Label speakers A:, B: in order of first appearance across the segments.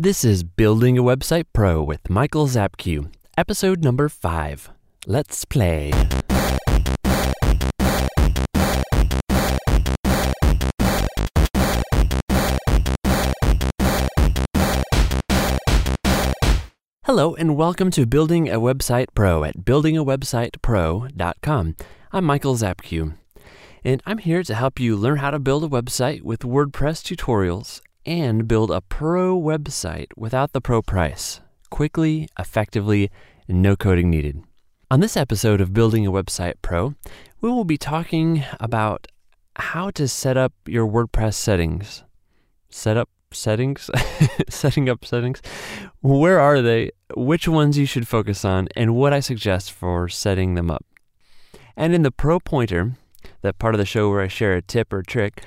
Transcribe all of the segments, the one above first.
A: This is Building a Website Pro with Michael Zapke, episode number five. Let's play. Hello, and welcome to Building a Website Pro at buildingawebsitepro.com. I'm Michael Zapke, and I'm here to help you learn how to build a website with WordPress tutorials and build a pro website without the pro price, quickly, effectively, no coding needed. On this episode of Building a Website Pro, we will be talking about how to set up your WordPress settings. Set up settings? Setting up settings? Where are they? Which ones you should focus on, and what I suggest for setting them up. And in the Pro Pointer, that part of the show where I share a tip or trick,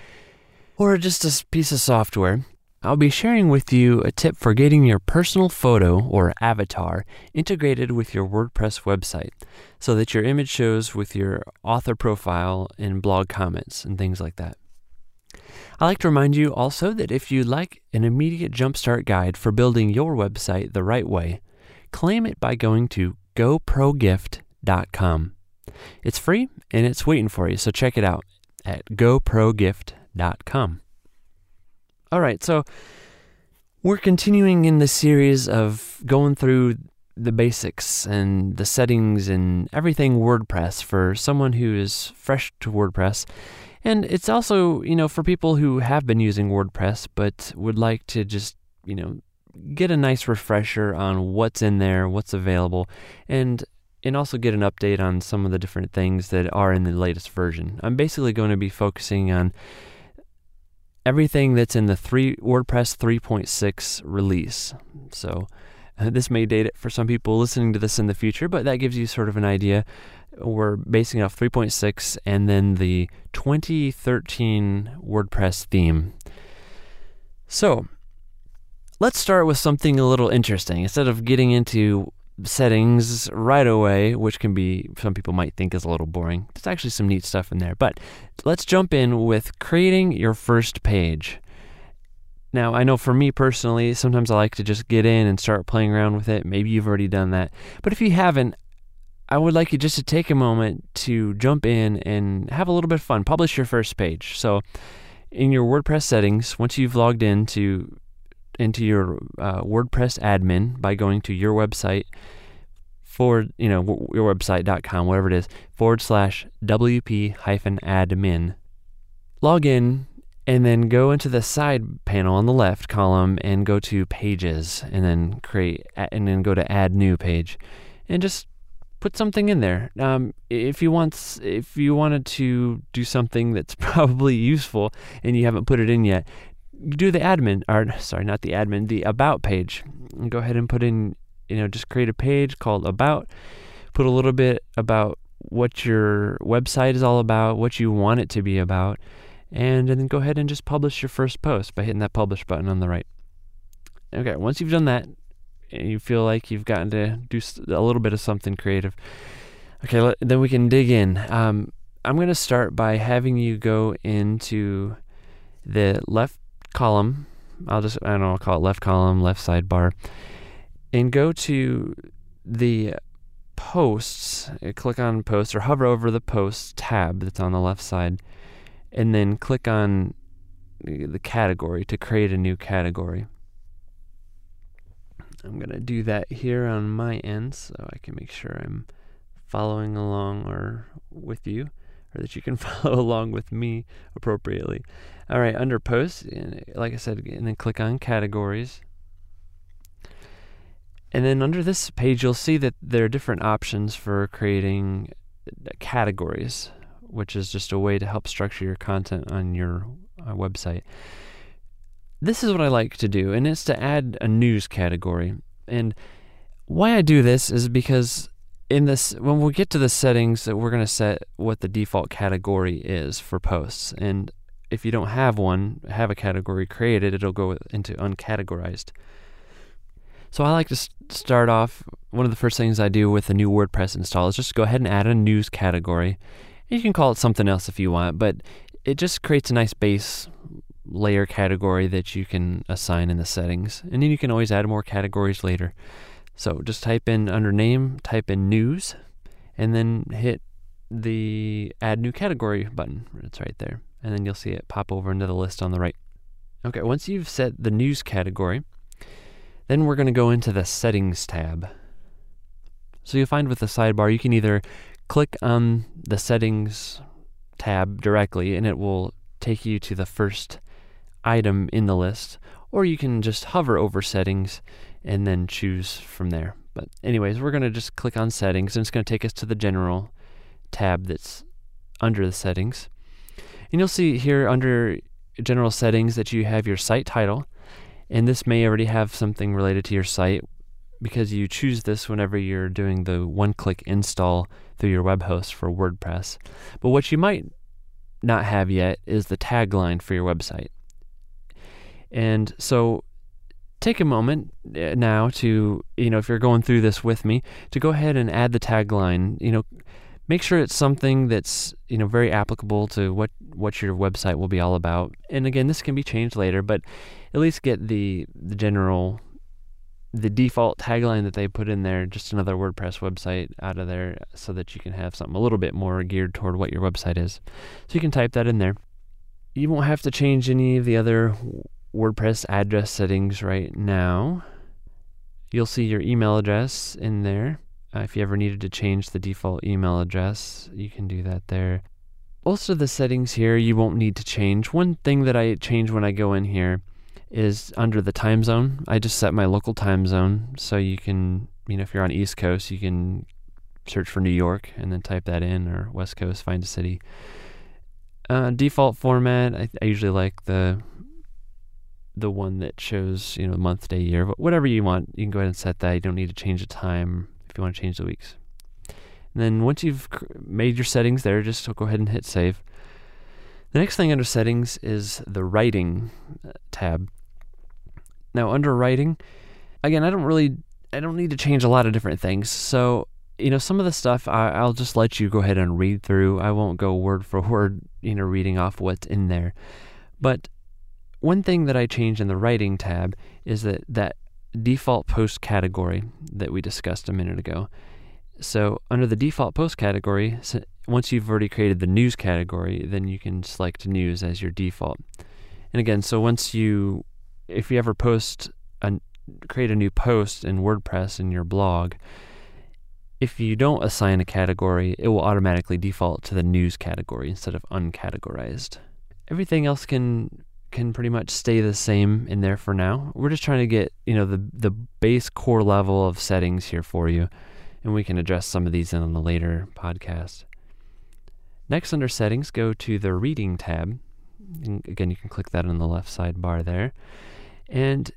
A: or just a piece of software, I'll be sharing with you a tip for getting your personal photo or avatar integrated with your WordPress website so that your image shows with your author profile and blog comments and things like that. I like to remind you also that if you'd like an immediate jumpstart guide for building your website the right way, claim it by going to goprogift.com. It's free and it's waiting for you, so check it out at goprogift.com. All right, so we're continuing in the series of going through the basics and the settings and everything WordPress for someone who is fresh to WordPress. And it's also, you know, for people who have been using WordPress but would like to just, you know, get a nice refresher on what's in there, what's available, and and also get an update on some of the different things that are in the latest version. I'm basically going to be focusing on everything that's in the 3 WordPress 3.6 release. So uh, this may date it for some people listening to this in the future, but that gives you sort of an idea. We're basing it off 3.6 and then the 2013 WordPress theme. So, let's start with something a little interesting. Instead of getting into settings right away, which can be, some people might think is a little boring, there's actually some neat stuff in there. But let's jump in with creating your first page. Now, I know for me personally, sometimes I like to just get in and start playing around with it. Maybe you've already done that. But if you haven't, I would like you just to take a moment to jump in and have a little bit of fun. Publish your first page. So, in your WordPress settings, once you've logged into into your uh, WordPress admin by going to your website forward, you know, your website.com, whatever it is, forward slash WP hyphen admin. Log in and then go into the side panel on the left column and go to pages and then create and then go to add new page and just put something in there. Um, if you want, if you wanted to do something that's probably useful and you haven't put it in yet, do the admin, or sorry, not the admin, the about page. Go ahead and put in, you know, just create a page called about. Put a little bit about what your website is all about, what you want it to be about, and, and then go ahead and just publish your first post by hitting that publish button on the right. Okay, once you've done that, and you feel like you've gotten to do a little bit of something creative, okay, let, then we can dig in. Um, I'm going to start by having you go into the left column. I'll just, I don't know, I'll call it left column, left sidebar, and go to the posts. Uh, click on posts or hover over the posts tab that's on the left side, and then click on the category to create a new category. I'm going to do that here on my end so I can make sure I'm following along or with you or that you can follow along with me appropriately. All right, under posts, like I said, and then click on categories. And then under this page, you'll see that there are different options for creating categories, which is just a way to help structure your content on your uh, website. This is what I like to do, and it's to add a news category. And why I do this is because in this when we get to the settings that we're going to set what the default category is for posts and if you don't have one have a category created it'll go into uncategorized so i like to start off one of the first things i do with a new wordpress install is just go ahead and add a news category you can call it something else if you want but it just creates a nice base layer category that you can assign in the settings. And then you can always add more categories later. So just type in under name, type in news, and then hit the add new category button. It's right there. And then you'll see it pop over into the list on the right. Okay, once you've set the news category, then we're going to go into the settings tab. So you'll find with the sidebar, you can either click on the settings tab directly and it will take you to the first item in the list, or you can just hover over settings and then choose from there. But, anyways, we're going to just click on settings and it's going to take us to the general tab that's under the settings. And you'll see here under general settings that you have your site title, and this may already have something related to your site because you choose this whenever you're doing the one click install through your web host for WordPress. But what you might not have yet is the tagline for your website. And so take a moment uh, now to, you know, if you're going through this with me, to go ahead and add the tagline, you know, make sure it's something that's, you know, very applicable to what what your website will be all about. And again, this can be changed later, but at least get the the general the default tagline that they put in there, just another WordPress website out of there so that you can have something a little bit more geared toward what your website is. So you can type that in there. You won't have to change any of the other WordPress address settings right now. You'll see your email address in there. Uh, if you ever needed to change the default email address, you can do that there. Most of the settings here you won't need to change. One thing that I change when I go in here is under the time zone. I just set my local time zone so you can, you know, if you're on East Coast, you can search for New York and then type that in, or West Coast, find a city. Uh, default format, I, I usually like the the one that shows you know month, day, year, whatever you want, you can go ahead and set that. You don't need to change the time if you want to change the weeks. And then once you've made your settings there, just go ahead and hit save. The next thing under settings is the writing uh, tab. Now under writing, again, I don't really, I don't need to change a lot of different things. So you know, some of the stuff I'll just let you go ahead and read through. I won't go word for word, you know, reading off what's in there. But one thing that I changed in the writing tab is that that default post category that we discussed a minute ago. So under the default post category, once you've already created the news category, then you can select news as your default. And again, so once you, if you ever post a, create a new post in WordPress in your blog, if you don't assign a category, it will automatically default to the news category instead of uncategorized. Everything else can can pretty much stay the same in there for now. We're just trying to get, you know, the the base core level of settings here for you, and we can address some of these in a later podcast. Next under settings, go to the reading tab. And again, you can click that on the left sidebar there. And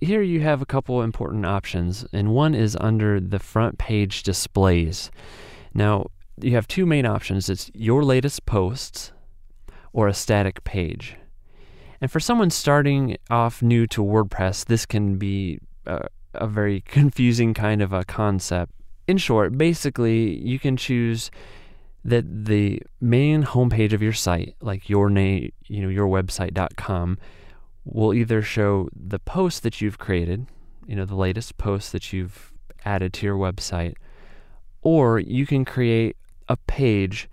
A: here you have a couple important options, and one is under the front page displays. Now, you have two main options it's your latest posts or a static page. And for someone starting off new to WordPress, this can be a, a very confusing kind of a concept. In short, basically, you can choose that the main homepage of your site, like your name, you know, your website.com, will either show the post that you've created, you know, the latest post that you've added to your website, or you can create a page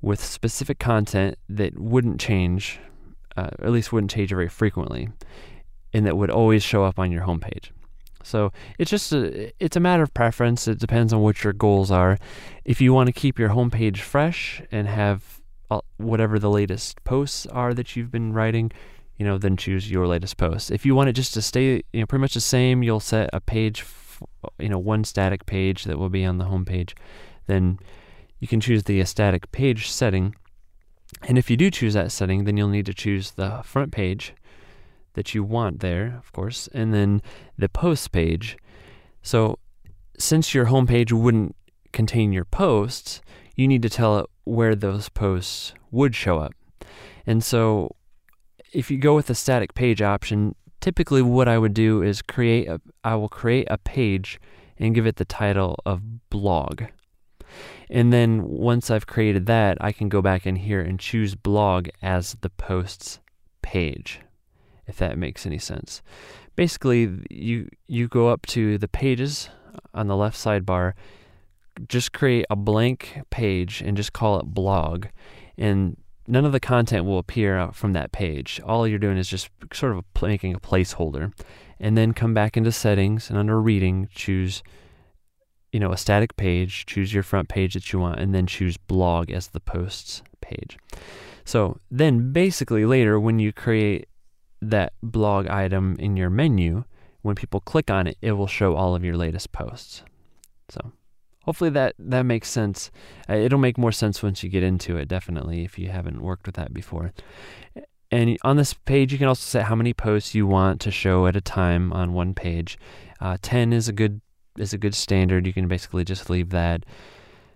A: with specific content that wouldn't change uh, at least wouldn't change very frequently, and that would always show up on your homepage. So it's just a, it's a matter of preference. It depends on what your goals are. If you want to keep your homepage fresh and have uh, whatever the latest posts are that you've been writing, you know, then choose your latest post. If you want it just to stay, you know, pretty much the same, you'll set a page, you know, one static page that will be on the homepage. Then you can choose the static page setting and if you do choose that setting, then you'll need to choose the front page that you want there, of course, and then the post page. So since your home page wouldn't contain your posts, you need to tell it where those posts would show up. And so if you go with the static page option, typically what I would do is create a I will create a page and give it the title of blog. And then once I've created that, I can go back in here and choose blog as the posts page, if that makes any sense. Basically, you you go up to the pages on the left sidebar, just create a blank page and just call it blog, and none of the content will appear from that page. All you're doing is just sort of making a placeholder, and then come back into settings and under reading choose you know a static page choose your front page that you want and then choose blog as the posts page. So then basically later when you create that blog item in your menu when people click on it it will show all of your latest posts. So hopefully that that makes sense. Uh, it'll make more sense once you get into it definitely if you haven't worked with that before. And on this page, you can also set how many posts you want to show at a time on one page. Uh, Ten is a good is a good standard. You can basically just leave that.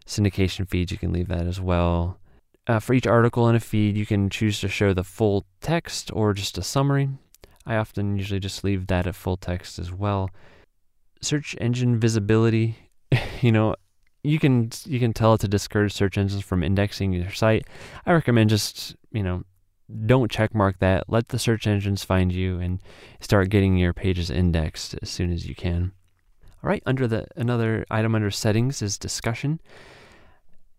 A: Syndication feeds, you can leave that as well. Uh, for each article in a feed, you can choose to show the full text or just a summary. I often usually just leave that at full text as well. Search engine visibility, you know, you can you can tell it to discourage search engines from indexing your site. I recommend just you know don't checkmark that. Let the search engines find you and start getting your pages indexed as soon as you can. All right, under the another item under settings is discussion.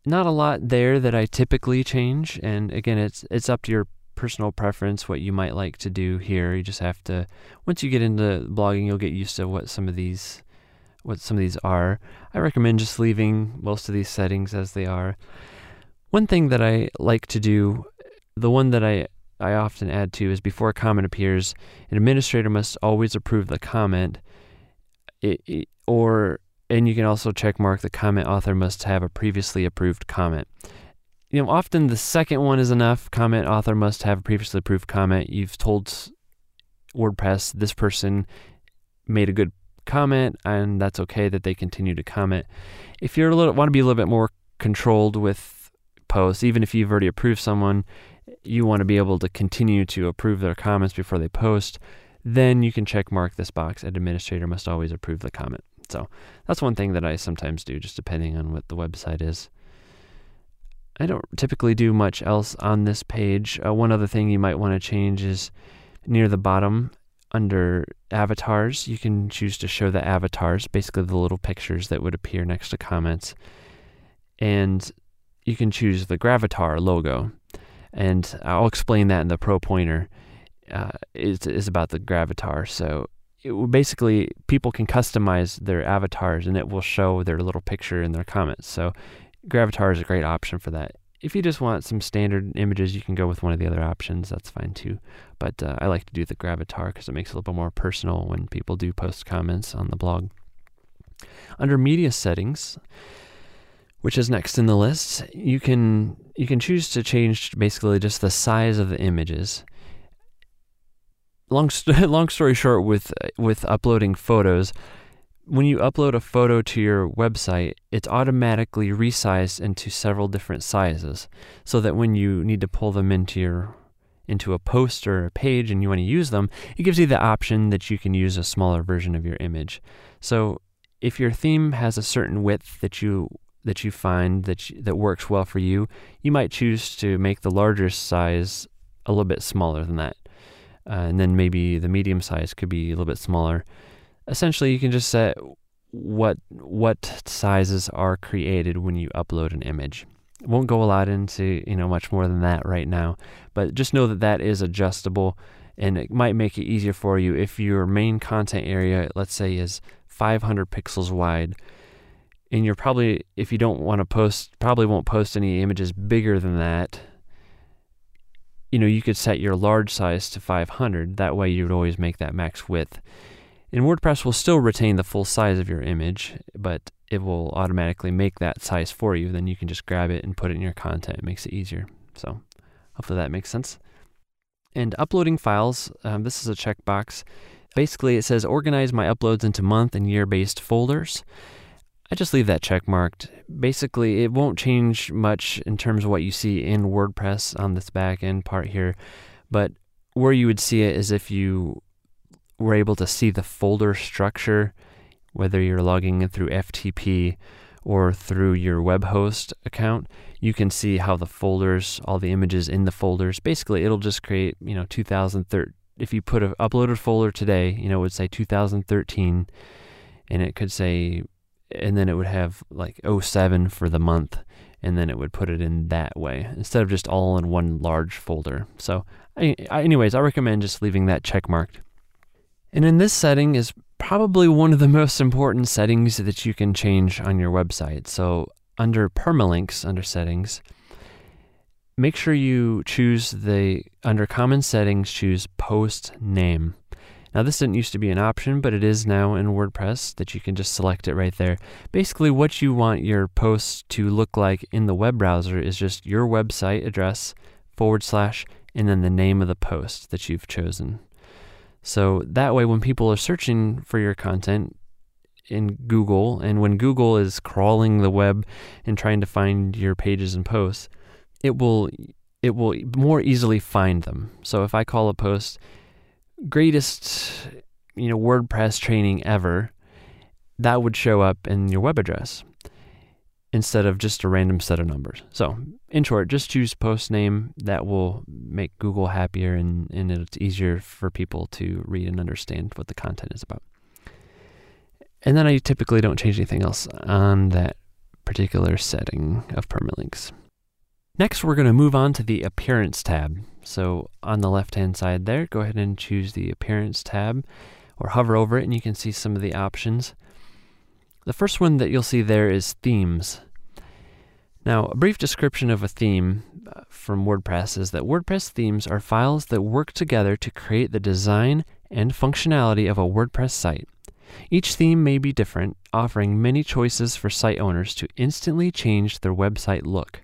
A: Not a lot there that I typically change, and again, it's it's up to your personal preference what you might like to do here. You just have to once you get into blogging, you'll get used to what some of these what some of these are. I recommend just leaving most of these settings as they are. One thing that I like to do the one that I, I often add to is before a comment appears, an administrator must always approve the comment, it, it, or and you can also check mark the comment author must have a previously approved comment. You know, often the second one is enough. Comment author must have a previously approved comment. You've told WordPress this person made a good comment, and that's okay that they continue to comment. If you're a little want to be a little bit more controlled with posts, even if you've already approved someone, you want to be able to continue to approve their comments before they post, then you can check mark this box. An administrator must always approve the comment. So that's one thing that I sometimes do, just depending on what the website is. I don't typically do much else on this page. Uh, one other thing you might want to change is near the bottom under avatars, you can choose to show the avatars, basically the little pictures that would appear next to comments. And you can choose the Gravatar logo and I'll explain that in the Pro Pointer. Uh, is is about the Gravatar. So it basically people can customize their avatars, and it will show their little picture in their comments. So Gravatar is a great option for that. If you just want some standard images, you can go with one of the other options. That's fine too. But uh, I like to do the Gravatar because it makes it a little bit more personal when people do post comments on the blog. Under media settings, which is next in the list, you can you can choose to change basically just the size of the images. Long long story short, with with uploading photos, when you upload a photo to your website, it's automatically resized into several different sizes, so that when you need to pull them into your into a post or a page and you want to use them, it gives you the option that you can use a smaller version of your image. So if your theme has a certain width that you that you find that you, that works well for you, you might choose to make the larger size a little bit smaller than that, uh, and then maybe the medium size could be a little bit smaller. Essentially, you can just set what what sizes are created when you upload an image. won't go a lot into you know much more than that right now, but just know that that is adjustable, and it might make it easier for you if your main content area, let's say, is 500 pixels wide and you're probably if you don't want to post probably won't post any images bigger than that you know you could set your large size to 500 that way you would always make that max width. And wordpress will still retain the full size of your image but it will automatically make that size for you. Then you can just grab it and put it in your content. It makes it easier. So hopefully that makes sense. And uploading files um, this is a checkbox. Basically it says organize my uploads into month and year based folders I just leave that check marked. Basically, it won't change much in terms of what you see in WordPress on this back end part here, but where you would see it is if you were able to see the folder structure, whether you're logging in through FTP or through your web host account, you can see how the folders, all the images in the folders, basically it'll just create, you know, 2013. If you put an uploaded folder today, you know, it would say 2013 and it could say, and then it would have like 07 for the month and then it would put it in that way instead of just all in one large folder. So, anyways, I recommend just leaving that check marked. And in this setting is probably one of the most important settings that you can change on your website. So, under permalinks, under settings, make sure you choose the, under common settings, choose post name. Now, this didn't used to be an option, but it is now in WordPress that you can just select it right there. Basically, what you want your posts to look like in the web browser is just your website address forward slash and then the name of the post that you've chosen. So that way, when people are searching for your content in Google, and when Google is crawling the web and trying to find your pages and posts, it will it will more easily find them. So if I call a post greatest, you know, WordPress training ever, that would show up in your web address instead of just a random set of numbers. So, in short, just choose post name. That will make Google happier and, and it's easier for people to read and understand what the content is about. And then I typically don't change anything else on that particular setting of permalinks. Next, we're going to move on to the Appearance tab. So on the left-hand side there, go ahead and choose the Appearance tab or hover over it and you can see some of the options. The first one that you'll see there is Themes. Now, a brief description of a theme uh, from WordPress is that WordPress themes are files that work together to create the design and functionality of a WordPress site. Each theme may be different, offering many choices for site owners to instantly change their website look.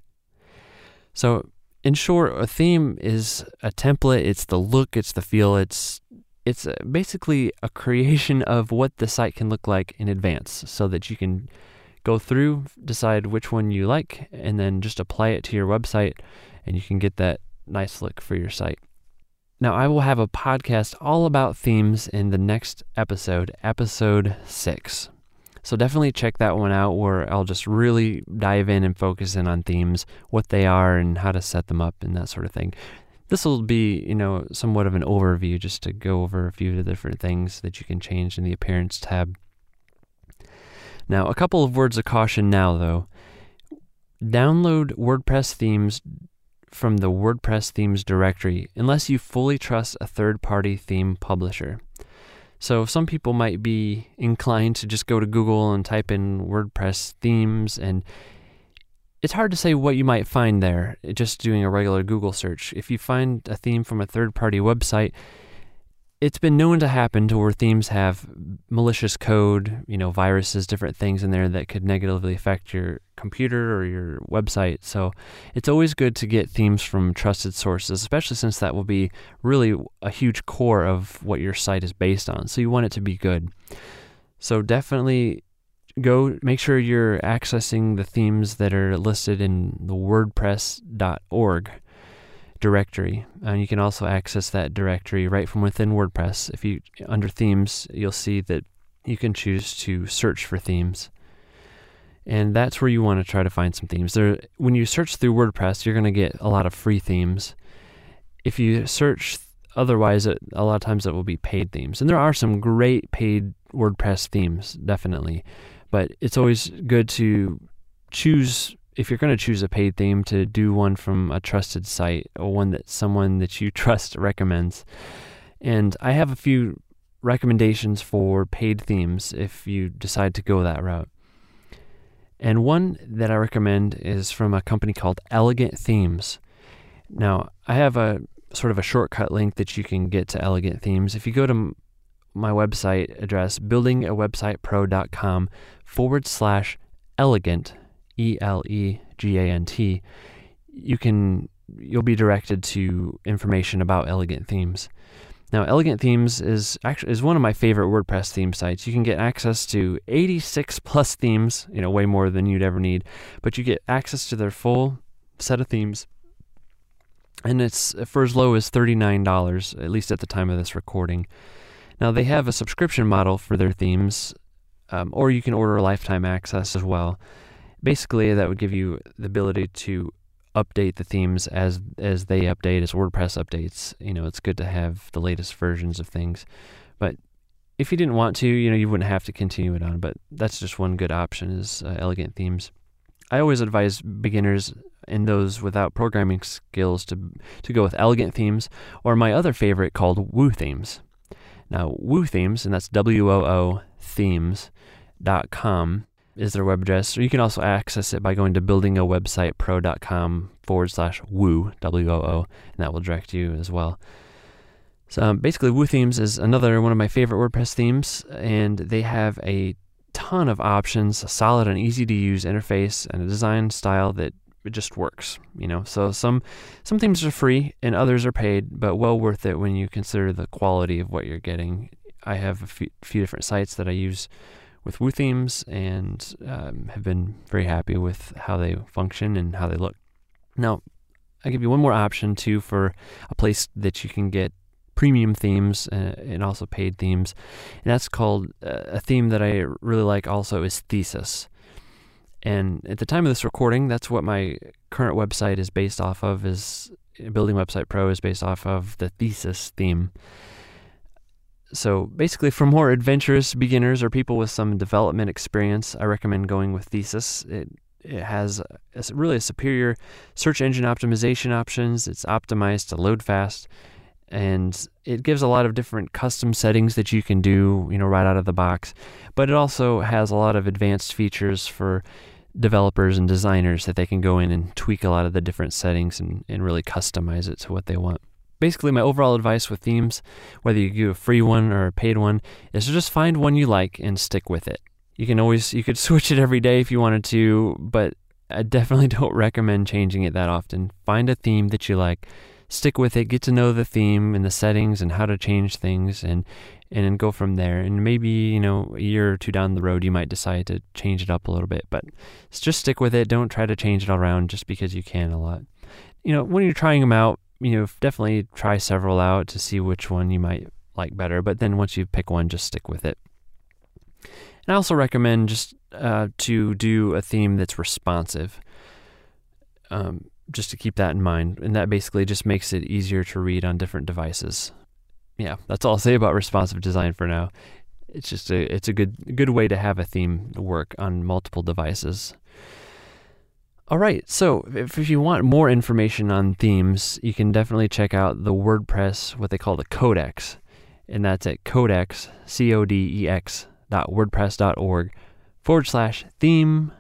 A: So, in short, a theme is a template. It's the look, it's the feel, it's it's basically a creation of what the site can look like in advance, so that you can go through, decide which one you like, and then just apply it to your website, and you can get that nice look for your site. Now, I will have a podcast all about themes in the next episode, episode six. So definitely check that one out where I'll just really dive in and focus in on themes, what they are and how to set them up and that sort of thing. This will be, you know, somewhat of an overview just to go over a few of the different things that you can change in the appearance tab. Now, a couple of words of caution now though. Download WordPress themes from the WordPress themes directory unless you fully trust a third party theme publisher. So some people might be inclined to just go to Google and type in WordPress themes and it's hard to say what you might find there just doing a regular Google search. If you find a theme from a third party website, it's been known to happen to where themes have malicious code, you know, viruses, different things in there that could negatively affect your computer or your website. So it's always good to get themes from trusted sources, especially since that will be really a huge core of what your site is based on. So you want it to be good. So definitely go make sure you're accessing the themes that are listed in the wordpress.org directory. And you can also access that directory right from within WordPress. If you under themes, you'll see that you can choose to search for themes. And that's where you want to try to find some themes. There when you search through WordPress, you're going to get a lot of free themes. If you search otherwise it, a lot of times it will be paid themes. And there are some great paid WordPress themes, definitely. But it's always good to choose if you're going to choose a paid theme to do one from a trusted site or one that someone that you trust recommends. And I have a few recommendations for paid themes if you decide to go that route. And one that I recommend is from a company called Elegant Themes. Now, I have a sort of a shortcut link that you can get to Elegant Themes. If you go to my website address, buildingawebsitepro.com forward slash elegant, E L E G A N T, you can you'll be directed to information about Elegant Themes. Now, Elegant Themes is actually is one of my favorite WordPress theme sites. You can get access to 86 plus themes, you know, way more than you'd ever need, but you get access to their full set of themes. And it's for as low as $39, at least at the time of this recording. Now, they have a subscription model for their themes, um, or you can order a lifetime access as well. Basically, that would give you the ability to update the themes as as they update, as WordPress updates. You know, it's good to have the latest versions of things. But if you didn't want to, you know, you wouldn't have to continue it on. But that's just one good option is uh, elegant themes. I always advise beginners and those without programming skills to to go with elegant themes or my other favorite called Woo themes. Now, Woo themes, and that's W O O themes.com is their web address. Or you can also access it by going to buildingawebsitepro.com forward slash woo, W O O, and that will direct you as well. So um, basically, Woo Themes is another one of my favorite WordPress themes, and they have a ton of options, a solid and easy to use interface, and a design style that it just works. You know, so some some themes are free and others are paid, but well worth it when you consider the quality of what you're getting. I have a few, few different sites that I use with Woo themes and um, have been very happy with how they function and how they look. Now, I give you one more option too for a place that you can get premium themes uh, and also paid themes, and that's called uh, a theme that I really like. Also, is Thesis. And at the time of this recording, that's what my current website is based off of. Is Building Website Pro is based off of the Thesis theme. So basically, for more adventurous beginners or people with some development experience, I recommend going with Thesis. It it has a, really a superior search engine optimization options. It's optimized to load fast, and it gives a lot of different custom settings that you can do, you know, right out of the box. But it also has a lot of advanced features for developers and designers that they can go in and tweak a lot of the different settings and, and really customize it to what they want basically my overall advice with themes, whether you do a free one or a paid one, is to just find one you like and stick with it. You can always you could switch it every day if you wanted to, but I definitely don't recommend changing it that often. Find a theme that you like, stick with it, get to know the theme and the settings and how to change things and and then go from there. And maybe, you know, a year or two down the road you might decide to change it up a little bit, but just stick with it. Don't try to change it all around just because you can a lot. You know, when you're trying them out, you know, definitely try several out to see which one you might like better. But then once you pick one, just stick with it. And I also recommend just uh, to do a theme that's responsive, um, just to keep that in mind. And that basically just makes it easier to read on different devices. Yeah, that's all I'll say about responsive design for now. It's just a it's a good good way to have a theme work on multiple devices. All right, so if, if you want more information on themes, you can definitely check out the WordPress, what they call the Codex, and that's at codex, C O D E X, dot wordpress dot org forward slash theme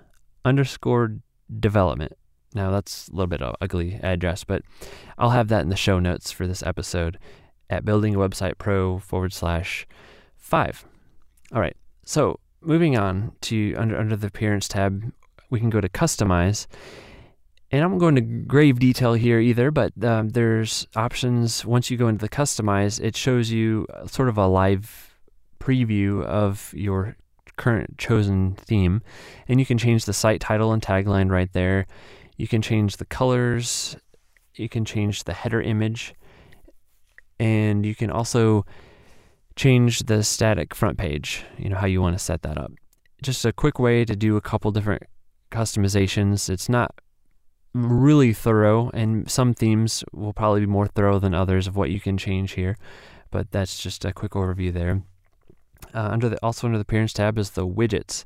A: underscore development. Now, that's a little bit of ugly address, but I'll have that in the show notes for this episode at building a website pro forward slash five. All right, so moving on to under, under the appearance tab, we can go to customize. And I am going to grave detail here either, but um, there's options. Once you go into the customize, it shows you uh, sort of a live preview of your current chosen theme. And you can change the site title and tagline right there. You can change the colors. You can change the header image. And you can also change the static front page, you know, how you want to set that up. Just a quick way to do a couple different customizations. It's not really thorough, and some themes will probably be more thorough than others of what you can change here. But that's just a quick overview there. Uh, under the also under the appearance tab is the widgets.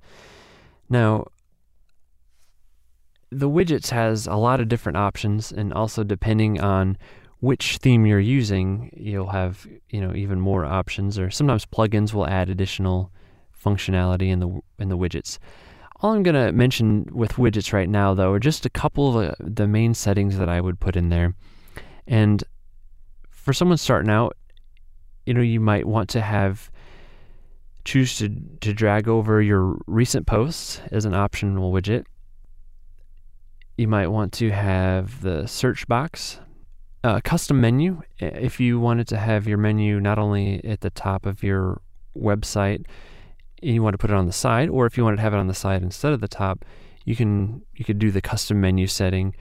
A: Now, the widgets has a lot of different options, and also depending on which theme you're using, you'll have you know even more options. Or sometimes plugins will add additional functionality in the in the widgets. All I'm going to mention with widgets right now, though, are just a couple of the, the main settings that I would put in there. And for someone starting out, you know, you might want to have choose to, to drag over your recent posts as an optional widget. You might want to have the search box, a custom menu. If you wanted to have your menu not only at the top of your website, you want to put it on the side, or if you want to have it on the side instead of the top, you can you could do the custom menu setting.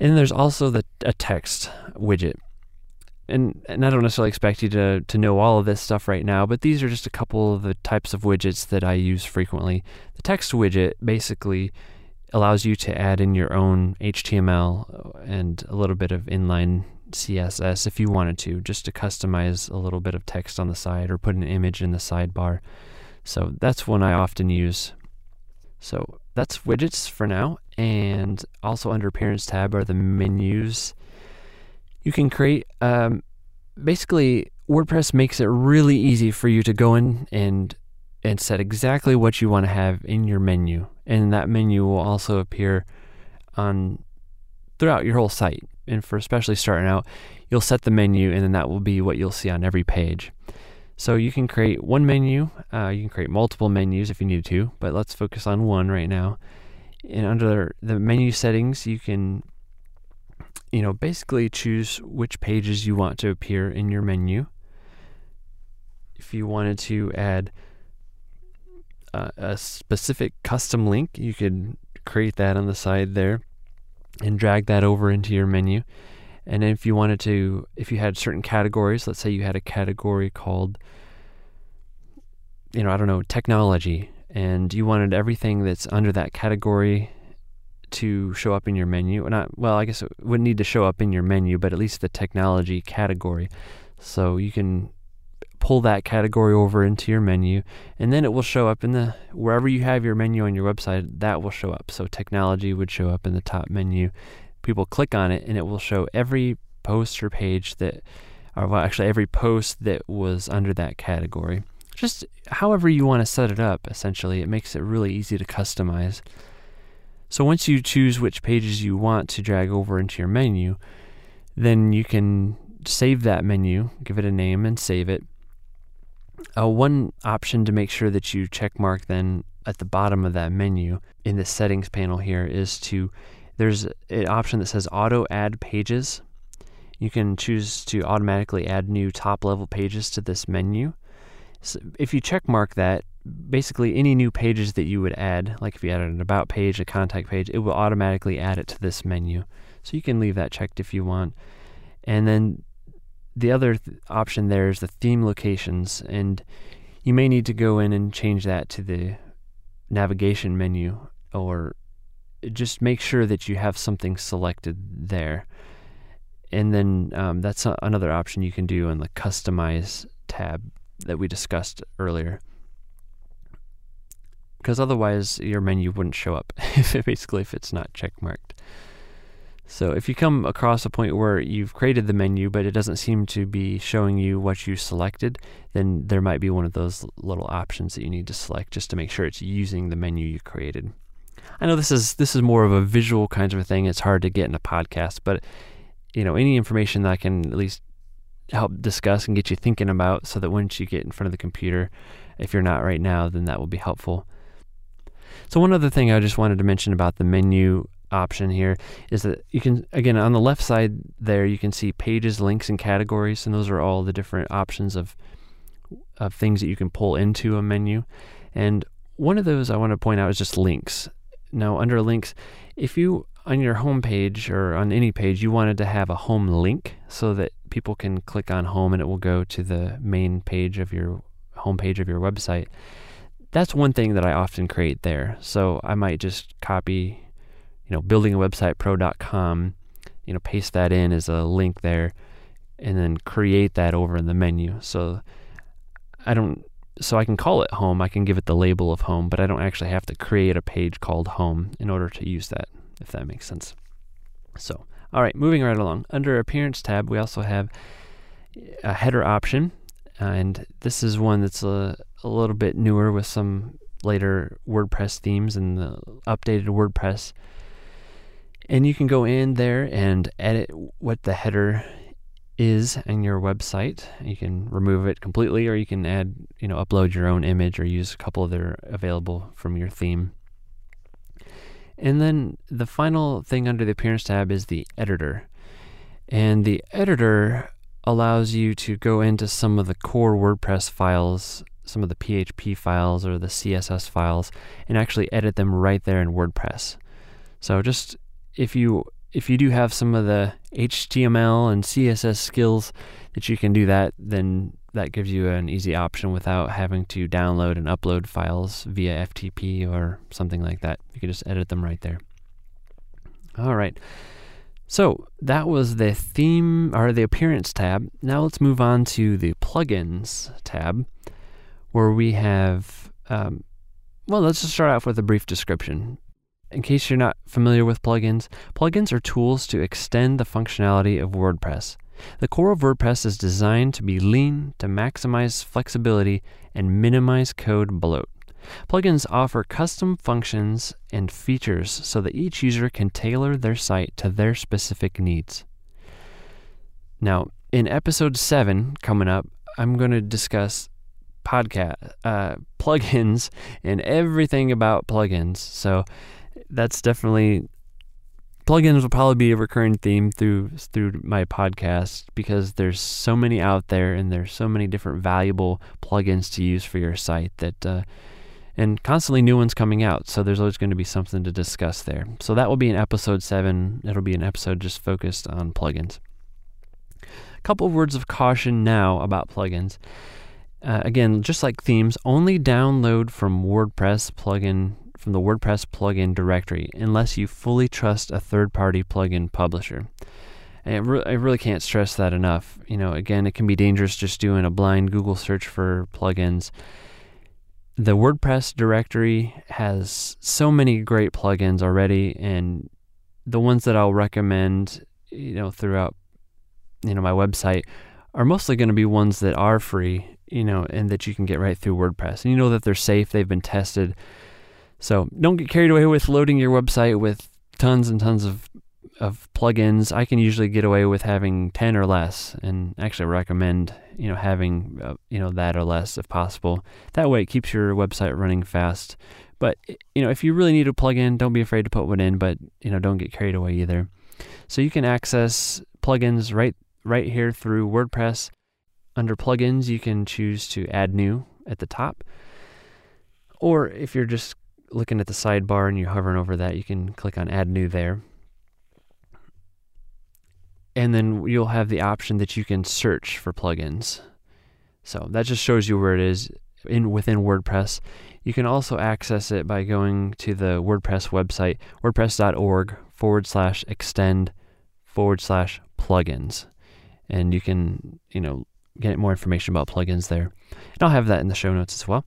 A: And there's also the a text widget. and, and I don't necessarily expect you to, to know all of this stuff right now, but these are just a couple of the types of widgets that I use frequently. The text widget basically allows you to add in your own HTML and a little bit of inline CSS if you wanted to, just to customize a little bit of text on the side or put an image in the sidebar. So that's one I often use. So that's widgets for now. And also under Appearance tab are the menus. You can create, um, basically, WordPress makes it really easy for you to go in and and set exactly what you want to have in your menu. And that menu will also appear on throughout your whole site. And for especially starting out, you'll set the menu and then that will be what you'll see on every page. So you can create one menu, uh, you can create multiple menus if you need to, but let's focus on one right now. And under the menu settings, you can you know, basically choose which pages you want to appear in your menu. If you wanted to add uh, a specific custom link, you could create that on the side there and drag that over into your menu. And if you wanted to, if you had certain categories, let's say you had a category called, you know, I don't know, technology, and you wanted everything that's under that category to show up in your menu. Not well, I guess it wouldn't need to show up in your menu, but at least the technology category. So you can pull that category over into your menu and then it will show up in the wherever you have your menu on your website that will show up. So technology would show up in the top menu. People click on it and it will show every post or page that or well actually every post that was under that category. Just however you want to set it up essentially it makes it really easy to customize. So once you choose which pages you want to drag over into your menu then you can save that menu give it a name and save it uh, one option to make sure that you check mark then at the bottom of that menu in the settings panel here is to there's an option that says auto add pages. You can choose to automatically add new top level pages to this menu. So if you check mark that, basically any new pages that you would add, like if you added an about page, a contact page, it will automatically add it to this menu. So you can leave that checked if you want. And then the other th- option there is the theme locations, and you may need to go in and change that to the navigation menu or just make sure that you have something selected there. And then um, that's a- another option you can do in the customize tab that we discussed earlier. Because otherwise, your menu wouldn't show up, basically, if it's not checkmarked. So if you come across a point where you've created the menu but it doesn't seem to be showing you what you selected, then there might be one of those little options that you need to select just to make sure it's using the menu you created. I know this is this is more of a visual kind of a thing. It's hard to get in a podcast, but you know, any information that I can at least help discuss and get you thinking about so that once you get in front of the computer, if you're not right now, then that will be helpful. So one other thing I just wanted to mention about the menu option here is that you can again on the left side there you can see pages, links, and categories, and those are all the different options of of things that you can pull into a menu. And one of those I want to point out is just links. Now under links, if you on your home page or on any page you wanted to have a home link so that people can click on home and it will go to the main page of your home page of your website. That's one thing that I often create there. So I might just copy you know, building a buildingawebsitepro.com, you know, paste that in as a link there and then create that over in the menu. So I don't so I can call it home, I can give it the label of home, but I don't actually have to create a page called home in order to use that, if that makes sense. So, all right, moving right along. Under Appearance tab, we also have a header option, and this is one that's a, a little bit newer with some later WordPress themes and the updated WordPress and you can go in there and edit what the header is in your website. You can remove it completely, or you can add, you know, upload your own image or use a couple that are available from your theme. And then the final thing under the Appearance tab is the editor. And the editor allows you to go into some of the core WordPress files, some of the PHP files or the CSS files, and actually edit them right there in WordPress. So just if you if you do have some of the HTML and CSS skills that you can do that, then that gives you an easy option without having to download and upload files via FTP or something like that. You can just edit them right there. All right. So that was the theme or the appearance tab. Now let's move on to the plugins tab, where we have. Um, well, let's just start off with a brief description. In case you're not familiar with plugins, plugins are tools to extend the functionality of WordPress. The core of WordPress is designed to be lean, to maximize flexibility, and minimize code bloat. Plugins offer custom functions and features so that each user can tailor their site to their specific needs. Now, in episode 7 coming up, I'm going to discuss podcast uh, plugins and everything about plugins. So that's definitely plugins will probably be a recurring theme through through my podcast because there's so many out there and there's so many different valuable plugins to use for your site that uh, and constantly new ones coming out. So there's always going to be something to discuss there. So that will be in episode seven. It'll be an episode just focused on plugins. A couple of words of caution now about plugins. Uh, again, just like themes, only download from WordPress plugin from the WordPress plugin directory unless you fully trust a third party plugin publisher. Re- I really can't stress that enough. You know, again, it can be dangerous just doing a blind Google search for plugins. The WordPress directory has so many great plugins already, and the ones that I'll recommend, you know, throughout, you know, my website are mostly going to be ones that are free, you know, and that you can get right through WordPress. And you know that they're safe, they've been tested so don't get carried away with loading your website with tons and tons of of plugins. I can usually get away with having 10 or less and actually recommend, you know, having uh, you know that or less if possible. That way it keeps your website running fast. But you know, if you really need a plugin, don't be afraid to put one in, but you know, don't get carried away either. So you can access plugins right right here through WordPress. Under plugins, you can choose to add new at the top. Or if you're just looking at the sidebar and you're hovering over that, you can click on Add New there. And then you'll have the option that you can search for plugins. So that just shows you where it is in within WordPress. You can also access it by going to the WordPress website, wordpress.org forward slash extend forward slash plugins. And you can, you know, get more information about plugins there. And I'll have that in the show notes as well.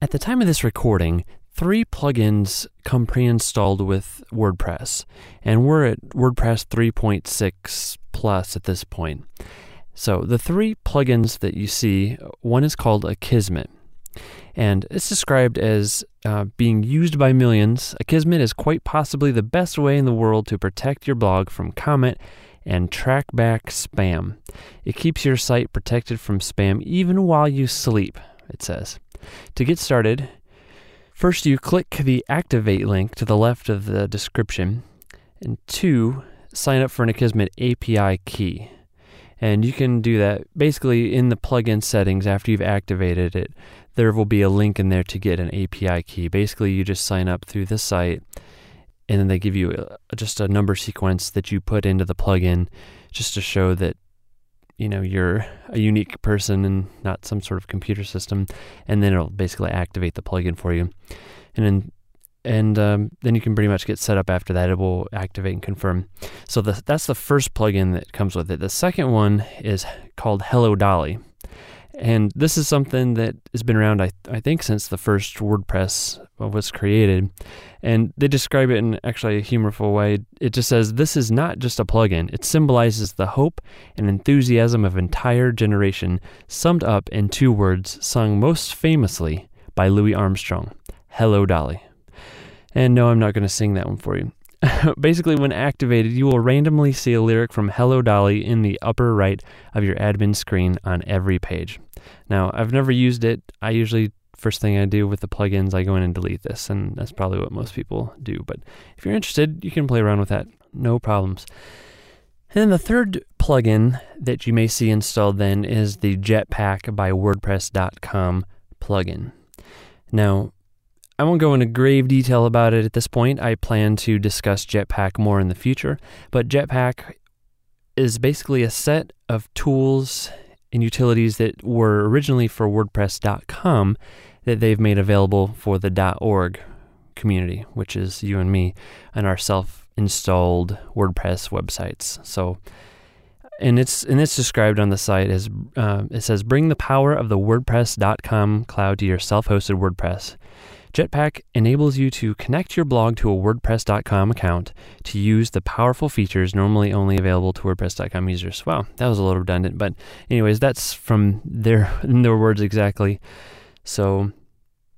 A: At the time of this recording, three plugins come pre-installed with WordPress, and we're at WordPress 3.6 plus at this point. So the three plugins that you see, one is called Akismet, and it's described as uh, being used by millions. Akismet is quite possibly the best way in the world to protect your blog from comment and track back spam. It keeps your site protected from spam even while you sleep, it says. To get started, First, you click the activate link to the left of the description, and two, sign up for an Akismet API key. And you can do that basically in the plugin settings after you've activated it. There will be a link in there to get an API key. Basically, you just sign up through the site, and then they give you uh, just a number sequence that you put into the plugin just to show that you know you're a unique person and not some sort of computer system, and then it'll basically activate the plugin for you, and then and um, then you can pretty much get set up after that. It will activate and confirm. So the, that's the first plugin that comes with it. The second one is called Hello Dolly, and this is something that has been around, I, I think, since the first WordPress was created. And they describe it in actually a humorful way. It just says, This is not just a plugin, it symbolizes the hope and enthusiasm of entire generation, summed up in two words, sung most famously by Louis Armstrong Hello, Dolly. And no, I'm not going to sing that one for you. Basically, when activated, you will randomly see a lyric from Hello Dolly in the upper right of your admin screen on every page. Now, I've never used it. I usually first thing I do with the plugins, I go in and delete this, and that's probably what most people do. But if you're interested, you can play around with that, no problems. And then the third plugin that you may see installed then is the Jetpack by WordPress.com plugin. Now, I won't go into grave detail about it at this point. I plan to discuss Jetpack more in the future, but Jetpack is basically a set of tools and utilities that were originally for WordPress.com that they've made available for the .org community, which is you and me and our self-installed WordPress websites. So, and it's and it's described on the site as uh, it says, "Bring the power of the WordPress.com cloud to your self-hosted WordPress." Jetpack enables you to connect your blog to a WordPress.com account to use the powerful features normally only available to WordPress.com users. Wow, that was a little redundant, but anyways, that's from their their words exactly. So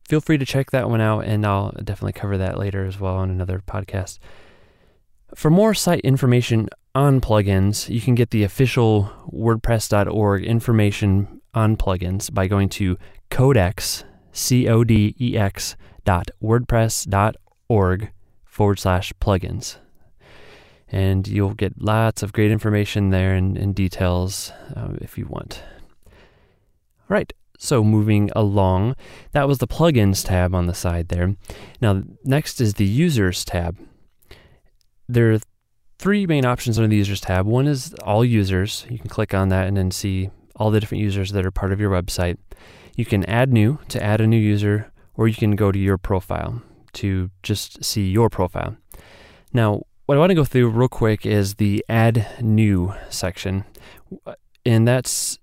A: feel free to check that one out, and I'll definitely cover that later as well on another podcast. For more site information on plugins, you can get the official WordPress.org information on plugins by going to Codex, C O D E X dot WordPress dot org forward slash plugins. And you'll get lots of great information there and, and details uh, if you want. All right, so moving along, that was the plugins tab on the side there. Now, next is the users tab. There are three main options under the users tab. One is all users. You can click on that and then see all the different users that are part of your website. You can add new to add a new user, or you can go to your profile to just see your profile. Now, what I want to go through real quick is the add new section. And that's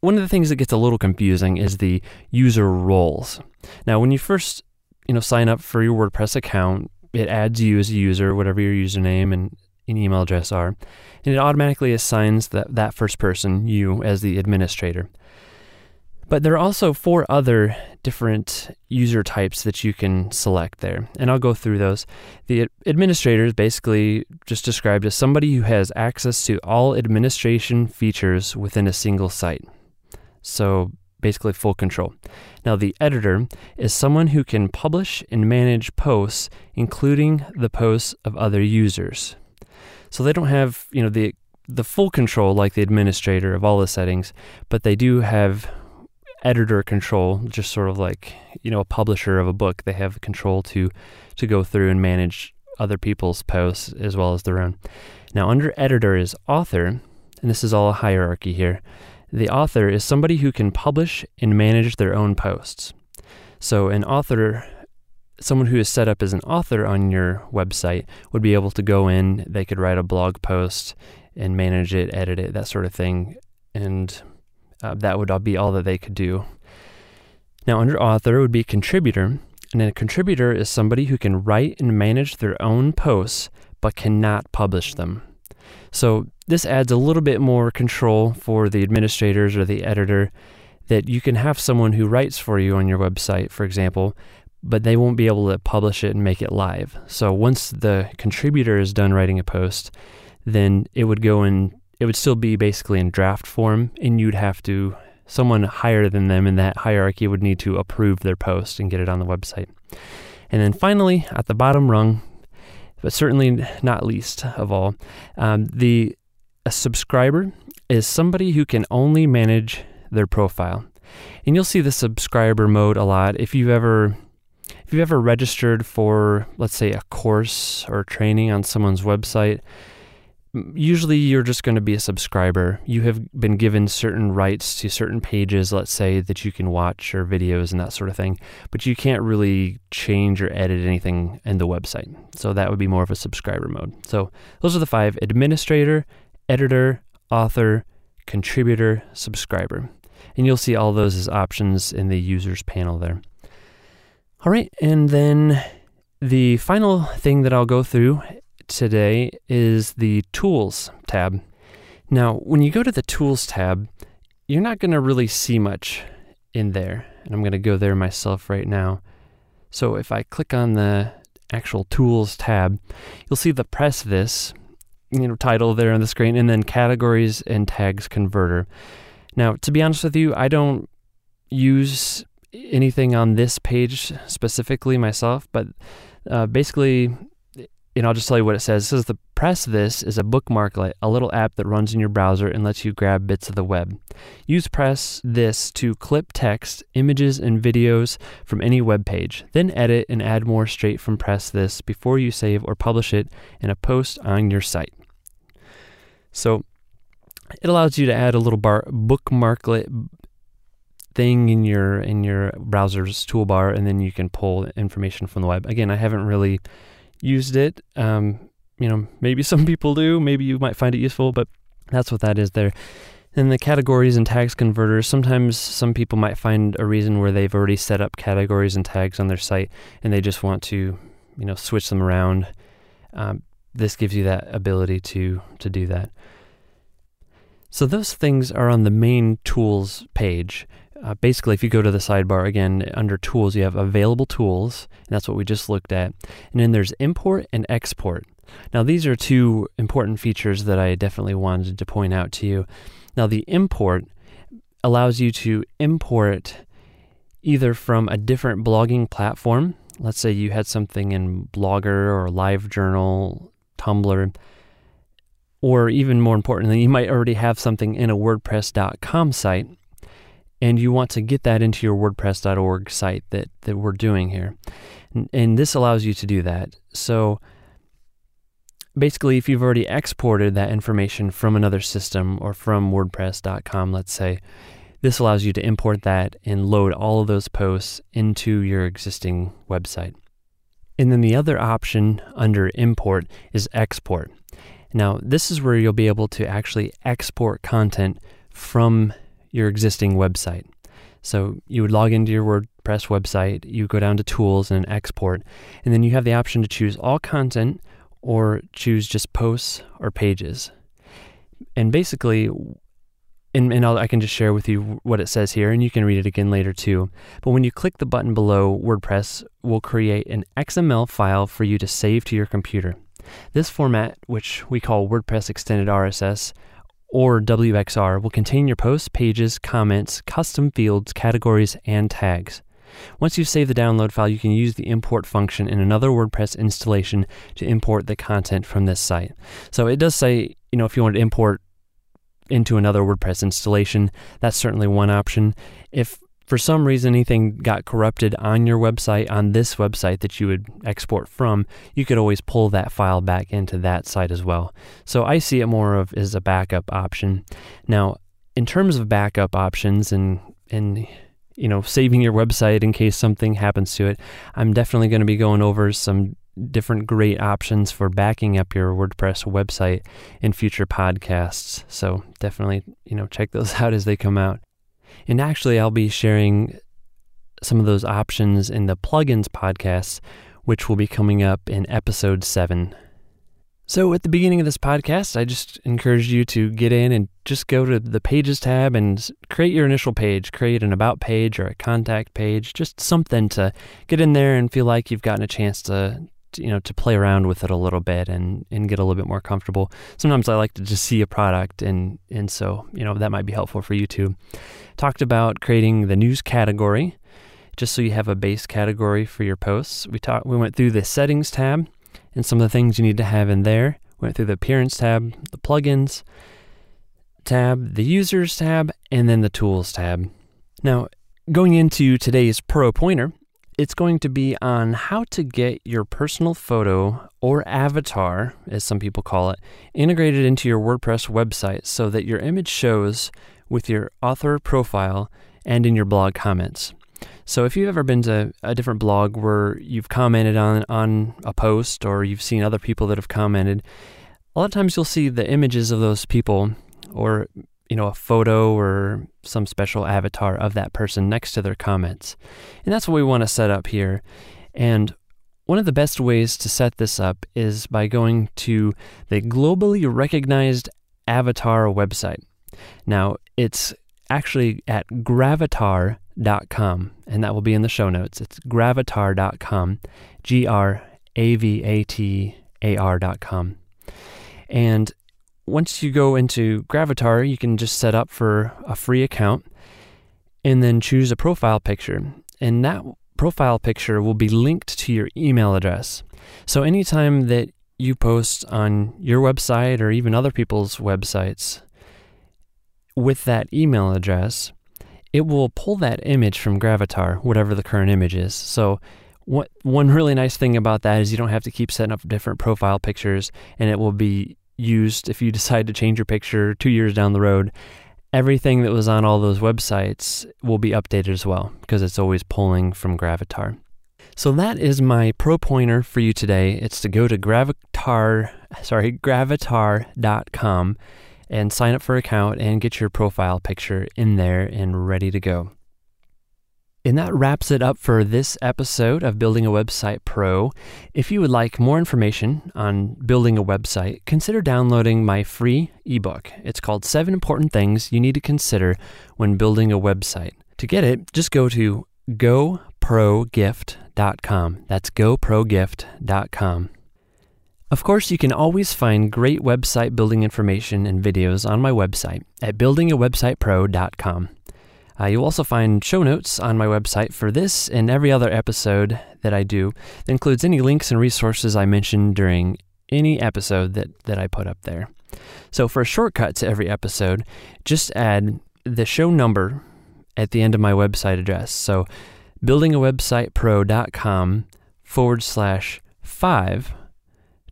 A: one of the things that gets a little confusing is the user roles. Now, when you first, you know, sign up for your WordPress account, it adds you as a user, whatever your username and an email address are, and it automatically assigns that, that first person, you, as the administrator. But there are also four other different user types that you can select there, and I'll go through those. The administrator is basically just described as somebody who has access to all administration features within a single site. So basically, full control. Now, the editor is someone who can publish and manage posts, including the posts of other users. So they don't have, you know, the the full control like the administrator of all the settings, but they do have editor control, just sort of like you know a publisher of a book. They have control to to go through and manage other people's posts as well as their own. Now, under editor is author, and this is all a hierarchy here. The author is somebody who can publish and manage their own posts. So, an author, someone who is set up as an author on your website, would be able to go in, they could write a blog post and manage it, edit it, that sort of thing. And uh, that would be all that they could do. Now, under author would be contributor, and a contributor is somebody who can write and manage their own posts but cannot publish them. So, this adds a little bit more control for the administrators or the editor that you can have someone who writes for you on your website, for example, but they won't be able to publish it and make it live. So once the contributor is done writing a post, then it would go in, it would still be basically in draft form, and you'd have to, someone higher than them in that hierarchy would need to approve their post and get it on the website. And then finally, at the bottom rung, but certainly not least of all, um, the a subscriber is somebody who can only manage their profile. And you'll see the subscriber mode a lot if you've ever if you've ever registered for let's say a course or training on someone's website, usually you're just going to be a subscriber. You have been given certain rights to certain pages, let's say that you can watch or videos and that sort of thing, but you can't really change or edit anything in the website. So that would be more of a subscriber mode. So those are the five administrator, editor, author, contributor, subscriber. And you'll see all those as options in the users panel there. All right, and then the final thing that I'll go through today is the Tools tab. Now, when you go to the Tools tab, you're not going to really see much in there. And I'm going to go there myself right now. So if I click on the actual Tools tab, you'll see the Press This you know title there on the screen and then categories and tags converter. Now, to be honest with you, I don't use anything on this page specifically myself, but uh, basically and I'll just tell you what it says. It says the Press This is a bookmarklet, a little app that runs in your browser and lets you grab bits of the web. Use Press This to clip text, images, and videos from any web page. Then edit and add more straight from Press This before you save or publish it in a post on your site. So it allows you to add a little bar bookmarklet thing in your in your browser's toolbar, and then you can pull information from the web. Again, I haven't really used it. Um, you know, maybe some people do. Maybe you might find it useful, but that's what that is there. And the categories and tags converters, sometimes some people might find a reason where they've already set up categories and tags on their site and they just want to, you know, switch them around. Um, this gives you that ability to to do that. So those things are on the main tools page. Uh, basically, if you go to the sidebar again under tools, you have available tools, and that's what we just looked at. And then there's import and export. Now, these are two important features that I definitely wanted to point out to you. Now, the import allows you to import either from a different blogging platform. Let's say you had something in Blogger or LiveJournal, Tumblr, or even more importantly, you might already have something in a WordPress.com site and you want to get that into your WordPress.org site that, that we're doing here. And, and this allows you to do that. So basically, if you've already exported that information from another system or from WordPress.com, let's say, this allows you to import that and load all of those posts into your existing website. And then the other option under import is export. Now, this is where you'll be able to actually export content from your existing website. So you would log into your WordPress website, you go down to tools and export, and then you have the option to choose all content or choose just posts or pages. And basically, and, and i can just share with you what it says here, and you can read it again later too. But when you click the button below, WordPress will create an XML file for you to save to your computer. This format, which we call WordPress Extended RSS, or WXR will contain your posts, pages, comments, custom fields, categories, and tags. Once you save the download file, you can use the import function in another WordPress installation to import the content from this site. So it does say, you know, if you want to import into another WordPress installation, that's certainly one option. If for some reason anything got corrupted on your website, on this website that you would export from, you could always pull that file back into that site as well. So I see it more of as a backup option. Now, in terms of backup options and and you know saving your website in case something happens to it, I'm definitely going to be going over some different great options for backing up your WordPress website in future podcasts. So definitely, you know, check those out as they come out. And actually, I'll be sharing some of those options in the plugins podcast, which will be coming up in episode seven. So, at the beginning of this podcast, I just encourage you to get in and just go to the Pages tab and create your initial page. Create an About page or a contact page, just something to get in there and feel like you've gotten a chance to, you know, to play around with it a little bit and, and get a little bit more comfortable. Sometimes I like to just see a product, and, and so, you know, that might be helpful for you too talked about creating the news category, just so you have a base category for your posts. We talked, we went through the settings tab and some of the things you need to have in there. Went through the appearance tab, the plugins tab, the users tab, and then the tools tab. Now, going into today's pro pointer, it's going to be on how to get your personal photo or avatar, as some people call it, integrated into your WordPress website so that your image shows with your author profile and in your blog comments. So if you've ever been to a different blog where you've commented on on a post or you've seen other people that have commented, a lot of times you'll see the images of those people or you know a photo or some special avatar of that person next to their comments. And that's what we want to set up here. And one of the best ways to set this up is by going to the globally recognized avatar website. Now, it's actually at gravatar.com, and that will be in the show notes. It's gravatar.com, G R A V A T A R.com. And once you go into Gravatar, you can just set up for a free account and then choose a profile picture. And that profile picture will be linked to your email address. So anytime that you post on your website or even other people's websites with that email address, it will pull that image from Gravatar, whatever the current image is. So, what, one really nice thing about that is you don't have to keep setting up different profile pictures, and it will be used if you decide to change your picture two years down the road. Everything that was on all those websites will be updated as well because it's always pulling from Gravatar. So that is my pro pointer for you today. It's to go to Gravatar, sorry, gravatar.com and sign up for an account and get your profile picture in there and ready to go. And that wraps it up for this episode of Building a Website Pro. If you would like more information on building a website, consider downloading my free ebook. It's called Seven Important Things You Need to Consider When Building a Website. To get it, just go to goprogift.com. That's goprogift.com. Of course, you can always find great website building information and videos on my website at buildingawebsitepro.com. Uh, you'll also find show notes on my website for this and every other episode that I do that includes any links and resources I mentioned during any episode that, that I put up there. So, for a shortcut to every episode, just add the show number at the end of my website address. So, buildingawebsitepro.com forward slash five,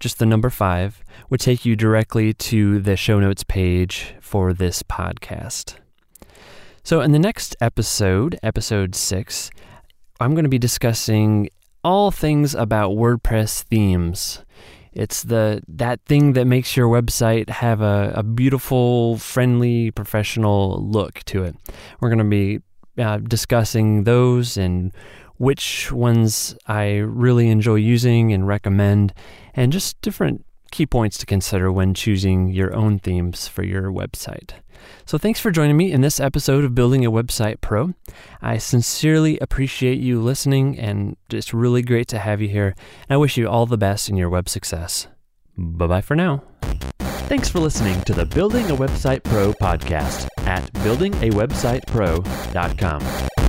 A: just the number five, would take you directly to the show notes page for this podcast. So, in the next episode, episode six, I'm going to be discussing all things about WordPress themes. It's the that thing that makes your website have a, a beautiful, friendly, professional look to it. We're going to be uh, discussing those and which ones I really enjoy using and recommend, and just different key points to consider when choosing your own themes for your website. So, thanks for joining me in this episode of Building a Website Pro. I sincerely appreciate you listening, and it's really great to have you here. And I wish you all the best in your web success. Bye bye for now.
B: Thanks for listening to the Building a Website Pro podcast at buildingawebsitepro.com.